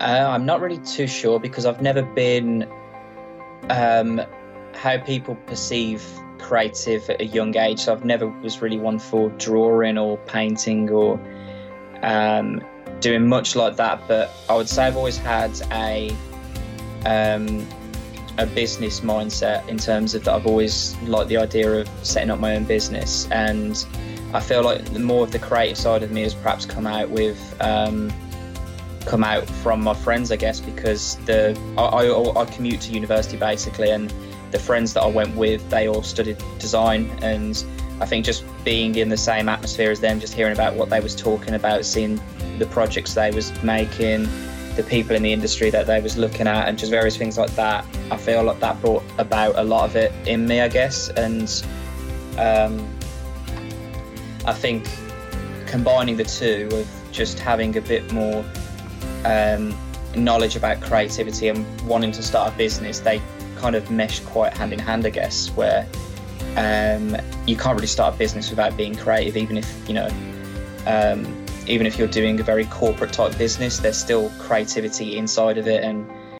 Uh, I'm not really too sure because I've never been um, how people perceive creative at a young age. So I've never was really one for drawing or painting or um, doing much like that. But I would say I've always had a um, a business mindset in terms of that I've always liked the idea of setting up my own business and I feel like more of the creative side of me has perhaps come out with um, come out from my friends I guess because the I, I, I commute to university basically and the friends that I went with they all studied design and I think just being in the same atmosphere as them just hearing about what they was talking about seeing the projects they was making the people in the industry that they was looking at and just various things like that. I feel like that brought about a lot of it in me, I guess, and um, I think combining the two of just having a bit more um, knowledge about creativity and wanting to start a business, they kind of mesh quite hand in hand, I guess, where um, you can't really start a business without being creative, even if you know um, even if you're doing a very corporate type business, there's still creativity inside of it. And